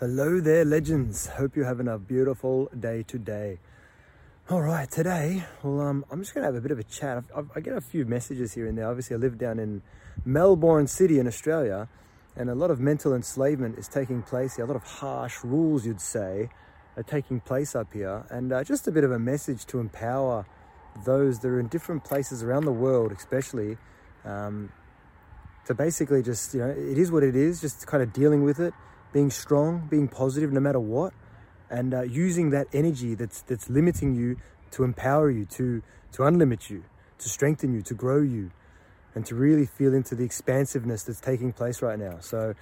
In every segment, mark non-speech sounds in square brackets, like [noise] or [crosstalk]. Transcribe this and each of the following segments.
Hello there, legends. Hope you're having a beautiful day today. All right, today, well, um, I'm just going to have a bit of a chat. I've, I've, i get a few messages here and there. Obviously, I live down in Melbourne City in Australia, and a lot of mental enslavement is taking place here. A lot of harsh rules, you'd say, are taking place up here. And uh, just a bit of a message to empower those that are in different places around the world, especially, um, to basically just, you know, it is what it is, just kind of dealing with it, being strong, being positive no matter what and uh, using that energy that's that's limiting you to empower you to to unlimit you to strengthen you to grow you and to really feel into the expansiveness that's taking place right now. So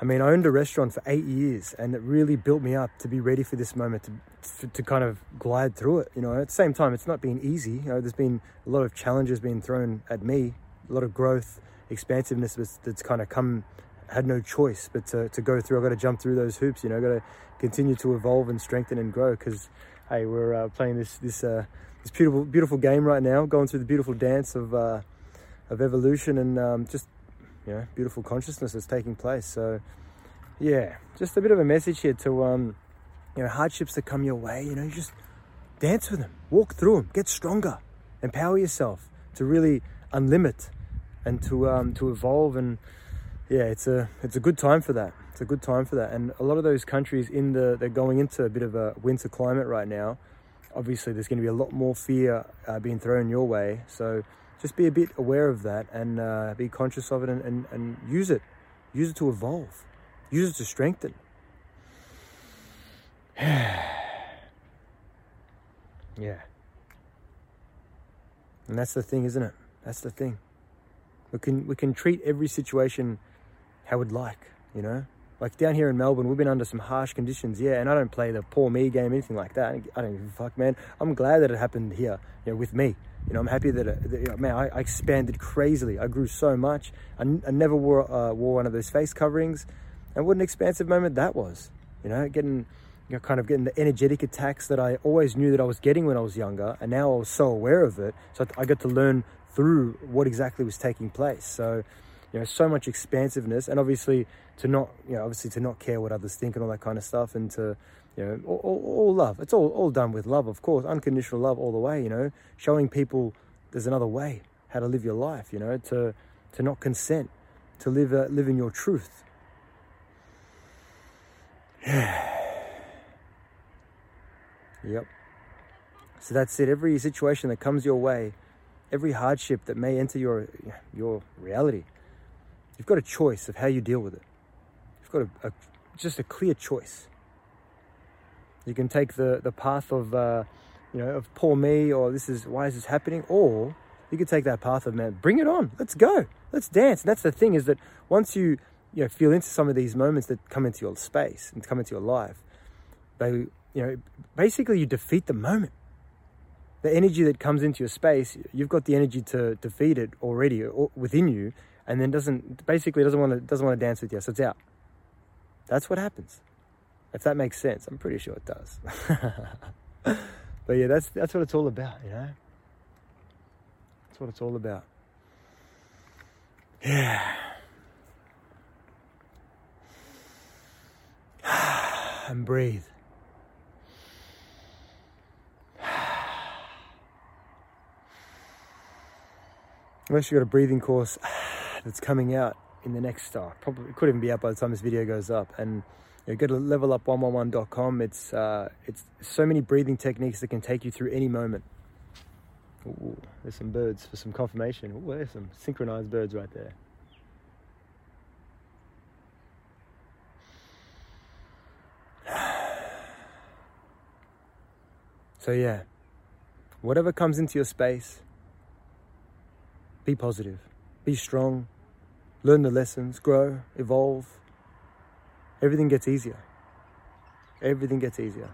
i mean i owned a restaurant for eight years and it really built me up to be ready for this moment to, to, kind of glide through it you know? At the same time it's not been easy. You know there's been a lot of challenges being thrown at me a lot of growth expansiveness that's, that's kind of come had no choice but to, to go through. I've got to jump through those hoops, you know, got to continue to evolve and strengthen and grow because, hey, we're uh, playing this this uh, this beautiful beautiful game right now, going through the beautiful dance of uh, of evolution and um, just you know beautiful consciousness that's taking place. So yeah, just a bit of a message here to um, you know hardships that come your way. You know, you just dance with them, walk through them, get stronger, empower yourself to really unlimit and to um, to evolve and yeah, it's a it's a good time for that. It's a good time for that. And a lot of those countries in the they're going into a bit of a winter climate right now. Obviously, there's going to be a lot more fear uh, being thrown your way. So just be a bit aware of that and uh, be conscious of it and, and, and use it. Use it to evolve. Use it to strengthen. [sighs] yeah. And that's the thing, isn't it? That's the thing. We can we can treat every situation how we'd like, you know? Like down here in Melbourne, we've been under some harsh conditions, yeah, and I don't play the poor me game, anything like that. I don't give a fuck, man. I'm glad that it happened here, you know, with me. You know, I'm happy that, it, that you know, man, I, I, expanded crazily. I grew so much. I, I never wore, uh, wore one of those face coverings. And what an expansive moment that was, you know, getting, you know, kind of getting the energetic attacks that I always knew that I was getting when I was younger. And now I was so aware of it. So I got to learn through what exactly was taking place. So, you know so much expansiveness and obviously to not you know obviously to not care what others think and all that kind of stuff and to you know all, all, all, love. It's all, all done with love of course unconditional love all the way you know showing people there's another way how to live your life you know to to not consent to live uh, live in your truth. [sighs] Yep. So that's it. Every situation that comes your way every hardship that may enter your your reality You've got a choice of how you deal with it. You've got a, a just a clear choice. You can take the, the path of, uh, you know, of poor me or this is, why is this happening? Or you can take that path of, man, bring it on. Let's go. Let's dance. And that's the thing is that once you, you know, feel into some of these moments that come into your space and come into your life, they, you know, basically you defeat the moment. The energy that comes into your space, you've got the energy to defeat it already within you and then doesn't basically doesn't want to doesn't want to dance with you, so it's out. That's what happens. If that makes sense, I'm pretty sure it does. [laughs] but yeah, that's that's what it's all about, you know. That's what it's all about. Yeah. [sighs] and breathe. [sighs] Unless you've got a breathing course [sighs] that's coming out in the next, oh, probably could even be out by the time this video goes up. And you know, go to levelup111.com. It's, uh, it's so many breathing techniques that can take you through any moment. Ooh, there's some birds for some confirmation. Ooh, there's some synchronized birds right there. [sighs] So yeah, whatever comes into your space, be positive, be strong, learn the lessons, grow, evolve. Everything gets easier. Everything gets easier.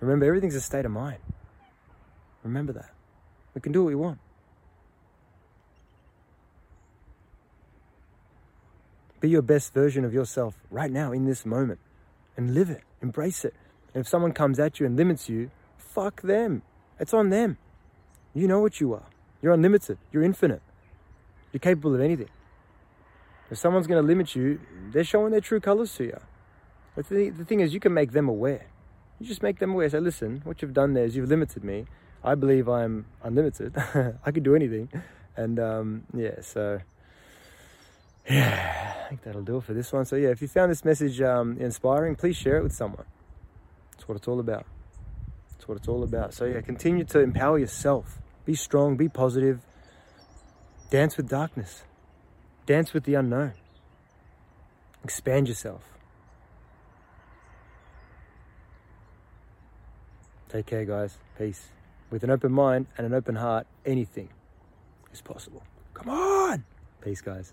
Remember, everything's a state of mind. Remember that. We can do what we want. Be your best version of yourself right now in this moment and live it, embrace it. And if someone comes at you and limits you, fuck them. It's on them. You know what you are. You're unlimited. You're infinite. You're capable of anything. If someone's going to limit you, they're showing their true colors to you. The, the thing is, you can make them aware. You just make them aware. Say, listen, what you've done there is you've limited me. I believe I'm unlimited. [laughs] I can do anything. And um, yeah, so yeah, I think that'll do it for this one. So yeah, if you found this message um, inspiring, please share it with someone. That's what it's all about. That's what it's all about. So yeah, continue to empower yourself. Be strong. Be positive. Dance with darkness. Dance with the unknown. Expand yourself. Take care, guys. Peace. With an open mind and an open heart, anything is possible. Come on. Peace, guys.